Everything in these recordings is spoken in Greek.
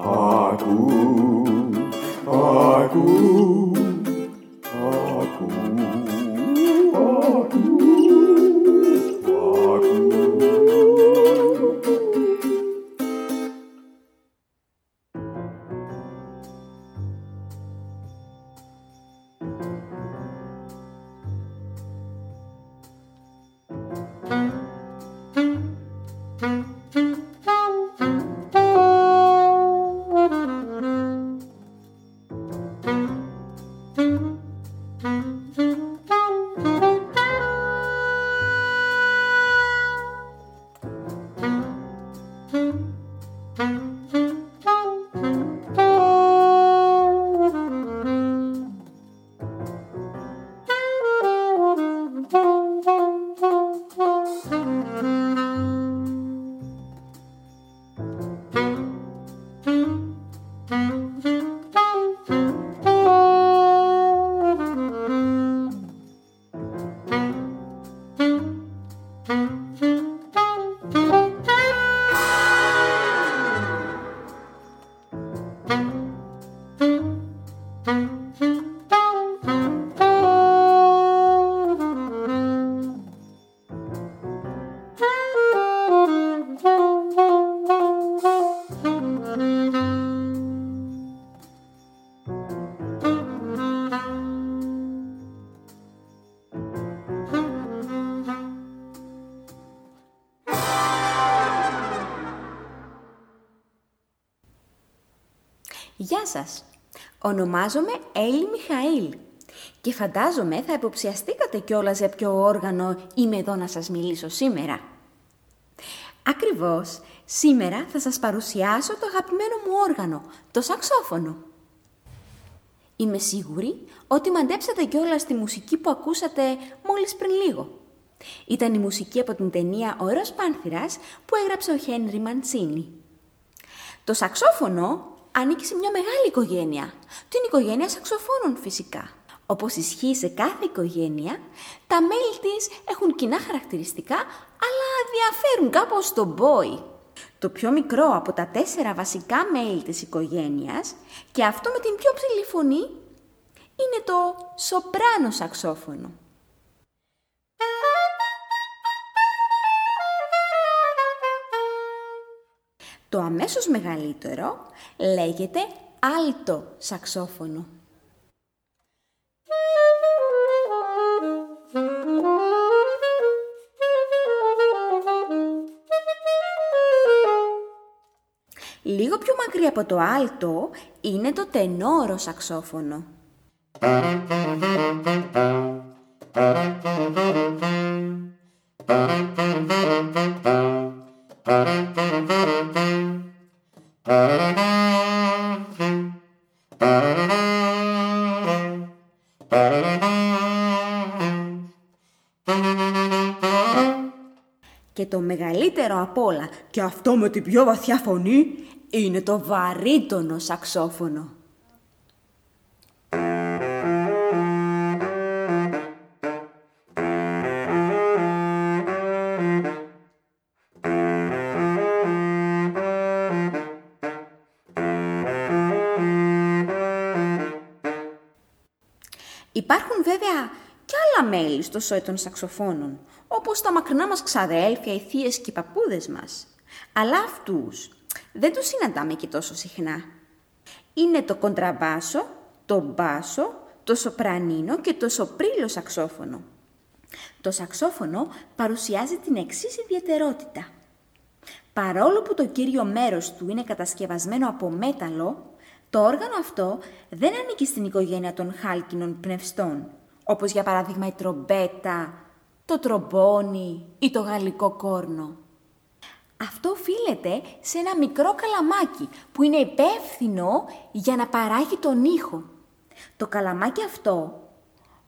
Aku, aku. Σας. Ονομάζομαι Έλλη Μιχαήλ και φαντάζομαι θα υποψιαστήκατε κιόλας για ποιο όργανο είμαι εδώ να σας μιλήσω σήμερα. Ακριβώς, σήμερα θα σας παρουσιάσω το αγαπημένο μου όργανο, το σαξόφωνο. Είμαι σίγουρη ότι μαντέψατε κιόλας τη μουσική που ακούσατε μόλις πριν λίγο. Ήταν η μουσική από την ταινία «Ο Ροζ Πάνθυρας» που έγραψε ο Χένρι Μαντσίνη. Το σαξόφωνο ανήκει σε μια μεγάλη οικογένεια, την οικογένεια σαξοφώνων φυσικά. Όπως ισχύει σε κάθε οικογένεια, τα μέλη της έχουν κοινά χαρακτηριστικά, αλλά διαφέρουν κάπως τον πόη. Το πιο μικρό από τα τέσσερα βασικά μέλη της οικογένειας και αυτό με την πιο ψηλή φωνή είναι το σοπράνο σαξόφωνο. Το αμέσως μεγαλύτερο λέγεται άλτο σαξόφωνο. Λίγο πιο μακριά από το άλτο είναι το τενόρο σαξόφωνο. Και το μεγαλύτερο απ' όλα, και αυτό με την πιο βαθιά φωνή, είναι το βαρύτονο σαξόφωνο. Υπάρχουν βέβαια και άλλα μέλη στο σόι των σαξοφώνων, όπως τα μακρινά μας ξαδέλφια, οι θείες και οι παππούδες μας. Αλλά αυτούς δεν τους συναντάμε και τόσο συχνά. Είναι το κοντραμπάσο, το μπάσο, το σοπρανίνο και το σοπρίλο σαξόφωνο. Το σαξόφωνο παρουσιάζει την εξής ιδιαιτερότητα. Παρόλο που το κύριο μέρος του είναι κατασκευασμένο από μέταλλο, το όργανο αυτό δεν ανήκει στην οικογένεια των χάλκινων πνευστών, όπως για παράδειγμα η τρομπέτα, το τρομπόνι ή το γαλλικό κόρνο. Αυτό οφείλεται σε ένα μικρό καλαμάκι που είναι υπεύθυνο για να παράγει τον ήχο. Το καλαμάκι αυτό,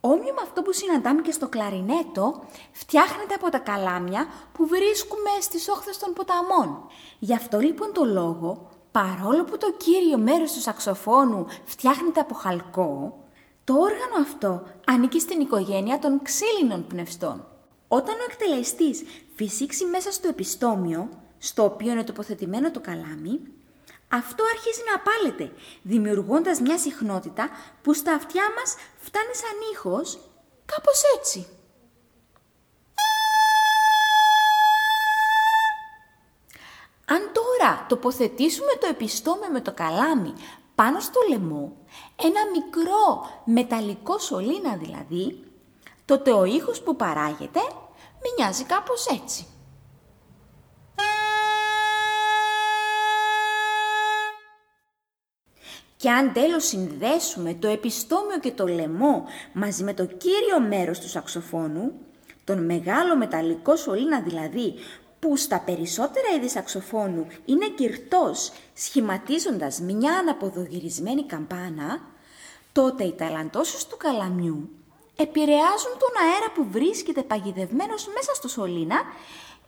όμοιο με αυτό που συναντάμε και στο κλαρινέτο, φτιάχνεται από τα καλάμια που βρίσκουμε στις όχθες των ποταμών. Γι' αυτό λοιπόν το λόγο, παρόλο που το κύριο μέρος του σαξοφώνου φτιάχνεται από χαλκό, το όργανο αυτό ανήκει στην οικογένεια των ξύλινων πνευστών. Όταν ο εκτελεστής φυσήξει μέσα στο επιστόμιο, στο οποίο είναι τοποθετημένο το καλάμι, αυτό αρχίζει να απάλεται, δημιουργώντας μια συχνότητα που στα αυτιά μας φτάνει σαν ήχος, κάπως έτσι. Αν τώρα τοποθετήσουμε το επιστόμε με το καλάμι πάνω στο λαιμό, ένα μικρό μεταλλικό σωλήνα δηλαδή, τότε ο ήχος που παράγεται μοιάζει κάπως έτσι. Και αν τέλος συνδέσουμε το επιστόμιο και το λαιμό μαζί με το κύριο μέρος του σαξοφόνου, τον μεγάλο μεταλλικό σωλήνα δηλαδή, που στα περισσότερα είδη σαξοφόνου είναι κυρτός, σχηματίζοντας μια αναποδογυρισμένη καμπάνα, τότε οι ταλαντώσεις του καλαμιού επηρεάζουν τον αέρα που βρίσκεται παγιδευμένος μέσα στο σωλήνα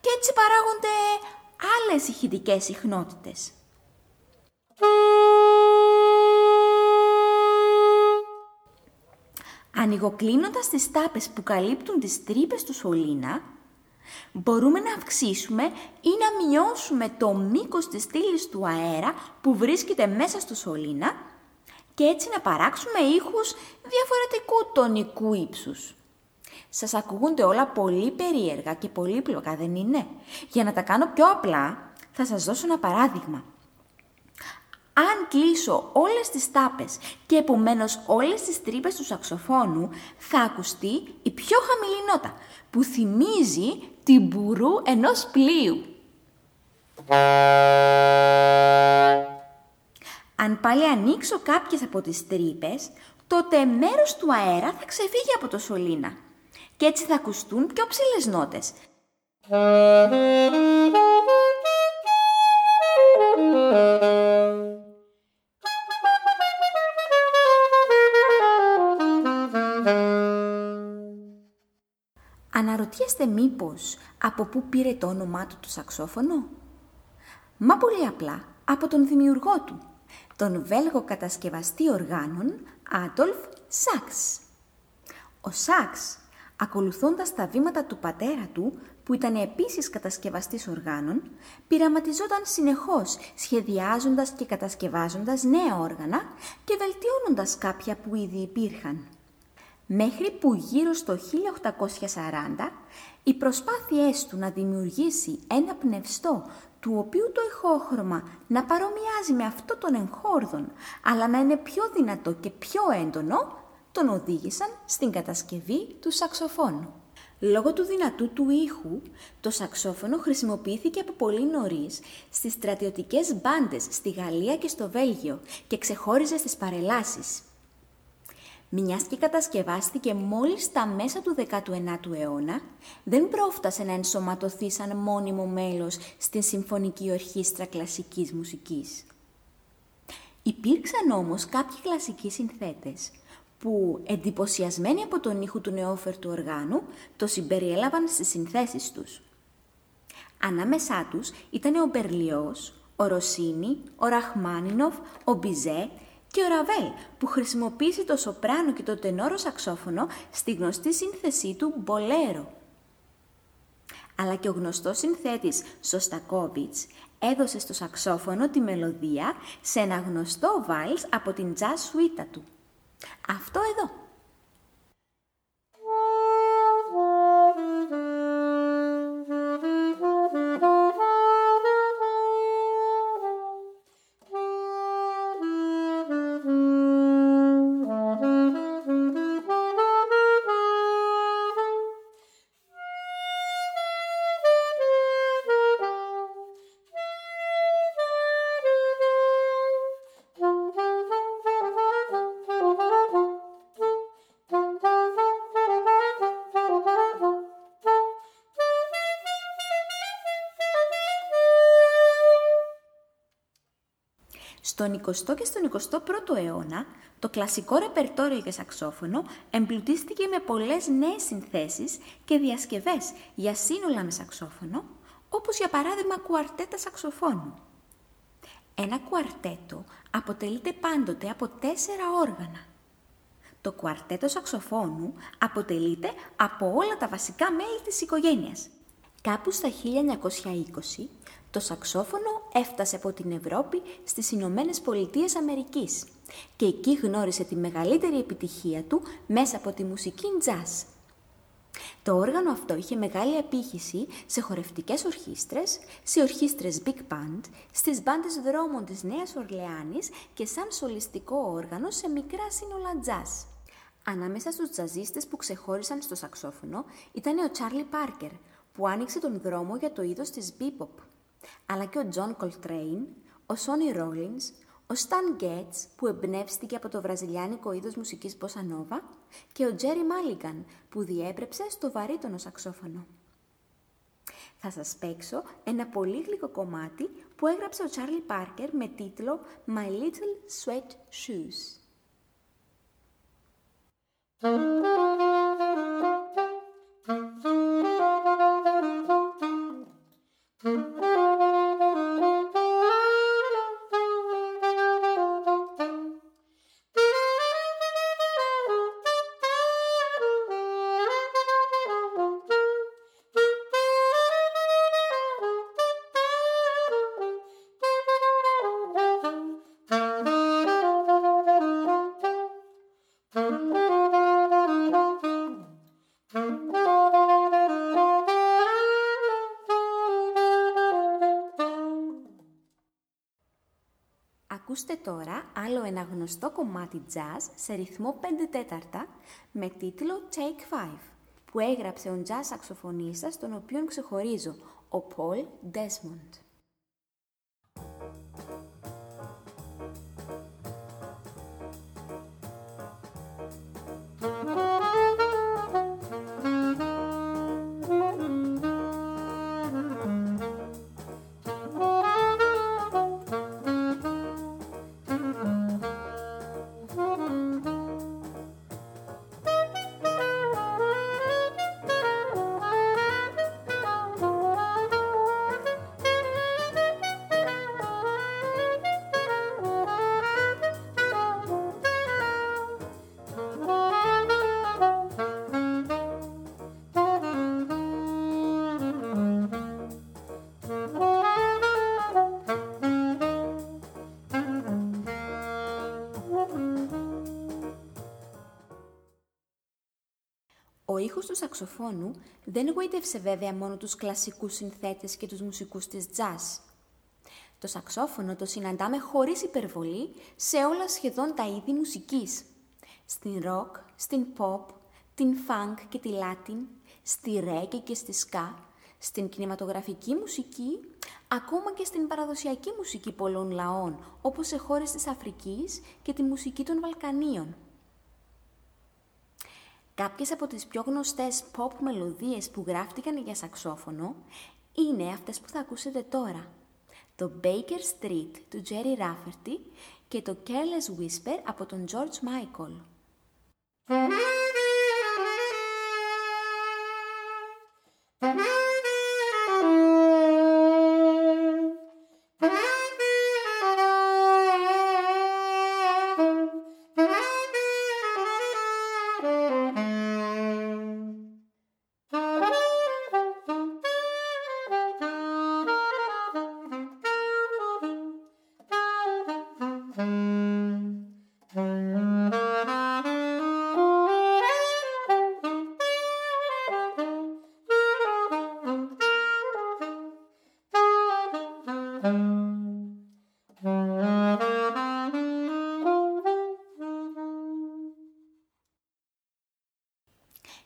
και έτσι παράγονται άλλες ηχητικές συχνότητες. Ανοιγοκλίνοντας τις τάπες που καλύπτουν τις τρύπες του σωλήνα, μπορούμε να αυξήσουμε ή να μειώσουμε το μήκος της στήλης του αέρα που βρίσκεται μέσα στο σωλήνα και έτσι να παράξουμε ήχους διαφορετικού τονικού ύψους. Σας ακούγονται όλα πολύ περίεργα και πολύπλοκα, δεν είναι; Για να τα κάνω πιο απλά, θα σας δώσω ένα παράδειγμα. Αν κλείσω όλες τις τάπες και επομένως όλες τις τρύπες του σαξοφόνου, θα ακουστεί η πιο χαμηλή νότα, που θυμίζει την μπουρού ενός πλοίου. Αν πάλι ανοίξω κάποιες από τις τρύπες, τότε μέρος του αέρα θα ξεφύγει από το σωλήνα και έτσι θα ακουστούν πιο ψηλές νότες. Αναρωτιέστε μήπως από πού πήρε το όνομά του το σαξόφωνο; Μα πολύ απλά από τον δημιουργό του, τον Βέλγο κατασκευαστή οργάνων Άντολφ Σάξ. Ο Σάξ, ακολουθώντας τα βήματα του πατέρα του, που ήταν επίσης κατασκευαστής οργάνων, πειραματιζόταν συνεχώς, σχεδιάζοντας και κατασκευάζοντας νέα όργανα και βελτιώνοντας κάποια που ήδη υπήρχαν μέχρι που γύρω στο 1840 οι προσπάθειές του να δημιουργήσει ένα πνευστό του οποίου το ηχόχρωμα να παρομοιάζει με αυτό των εγχόρδων, αλλά να είναι πιο δυνατό και πιο έντονο, τον οδήγησαν στην κατασκευή του σαξοφώνου. Λόγω του δυνατού του ήχου, το σαξόφωνο χρησιμοποιήθηκε από πολύ νωρίς στις στρατιωτικές μπάντες στη Γαλλία και στο Βέλγιο και ξεχώριζε στις παρελάσεις μιας και κατασκευάστηκε μόλις στα μέσα του 19ου αιώνα, δεν πρόφτασε να ενσωματωθεί σαν μόνιμο μέλος στην Συμφωνική Ορχήστρα Κλασικής Μουσικής. Υπήρξαν όμως κάποιοι κλασικοί συνθέτες που, εντυπωσιασμένοι από τον ήχο του νεόφερτου οργάνου, το συμπεριέλαβαν στις συνθέσεις τους. Ανάμεσά τους ήταν ο Μπερλιός, ο Ρωσίνη, ο Ραχμάνινοφ, ο Μπιζέ και ο Ραβέλ που χρησιμοποίησε το σοπράνο και το τενόρο σαξόφωνο στη γνωστή σύνθεσή του «Μπολέρο». Αλλά και ο γνωστός συνθέτης Σωστακόβιτς έδωσε στο σαξόφωνο τη μελωδία σε ένα γνωστό βάλς από την jazz σουίτα του. Αυτό εδώ. Στον 20ο και στον 21ο αιώνα, το κλασικό ρεπερτόριο για σαξόφωνο εμπλουτίστηκε με πολλές νέες συνθέσεις και διασκευές για σύνολα με σαξόφωνο, όπως για παράδειγμα κουαρτέτα σαξοφώνου. Ένα κουαρτέτο αποτελείται πάντοτε από τέσσερα όργανα. Το κουαρτέτο σαξοφώνου αποτελείται από όλα τα βασικά μέλη της οικογένειας. Κάπου στα 1920, το σαξόφωνο έφτασε από την Ευρώπη στις Ηνωμένες Πολιτείες Αμερικής και εκεί γνώρισε τη μεγαλύτερη επιτυχία του μέσα από τη μουσική jazz. Το όργανο αυτό είχε μεγάλη απήχηση σε χορευτικές ορχήστρες, σε ορχήστρες big band, στις μπάντες δρόμων της Νέας Ορλεάνης και σαν σολιστικό όργανο σε μικρά σύνολα jazz. Ανάμεσα στους τζαζίστες που ξεχώρισαν στο σαξόφωνο ήταν ο Τσάρλι Πάρκερ, που άνοιξε τον δρόμο για το είδος της bebop, αλλά και ο Τζον Coltrane, ο Σόνι Rollins, ο Σταν Γκέτς που εμπνεύστηκε από το βραζιλιάνικο είδος μουσικής Bossa και ο Τζέρι Μάλιγκαν που διέπρεψε στο βαρύτονο σαξόφωνο. Θα σας παίξω ένα πολύ γλυκό κομμάτι που έγραψε ο Τσάρλι Πάρκερ με τίτλο «My Little Suede Shoes». Ακούστε τώρα άλλο ένα γνωστό κομμάτι jazz σε ρυθμό 5 τέταρτα με τίτλο Take 5 που έγραψε ο jazz σαξοφωνίστας τον οποίον ξεχωρίζω, ο Paul Desmond. Ο ήχος του σαξοφόνου δεν γοήτευσε βέβαια μόνο τους κλασικούς συνθέτες και τους μουσικούς της jazz. Το σαξόφωνο το συναντάμε χωρίς υπερβολή σε όλα σχεδόν τα είδη μουσικής. Στην rock, στην pop, την funk και τη latin, στη reggae και στη ska, στην κινηματογραφική μουσική, ακόμα και στην παραδοσιακή μουσική πολλών λαών, όπως σε χώρες της Αφρικής και τη μουσική των Βαλκανίων. Κάποιες από τις πιο γνωστές pop μελωδίες που γράφτηκαν για σαξόφωνο είναι αυτές που θα ακούσετε τώρα. Το Baker Street του Jerry Rafferty και το Careless Whisper από τον George Michael.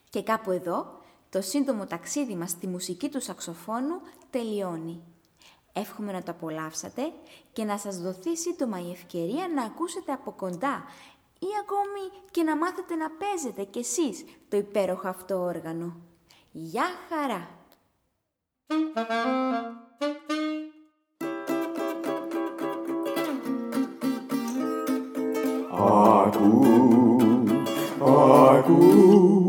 Και κάπου εδώ, το σύντομο ταξίδι μας στη μουσική του σαξοφόνου τελειώνει. Εύχομαι να το απολαύσατε και να σας δοθεί σύντομα η ευκαιρία να ακούσετε από κοντά ή ακόμη και να μάθετε να παίζετε κι εσείς το υπέροχο αυτό όργανο. Γεια χαρά! Aku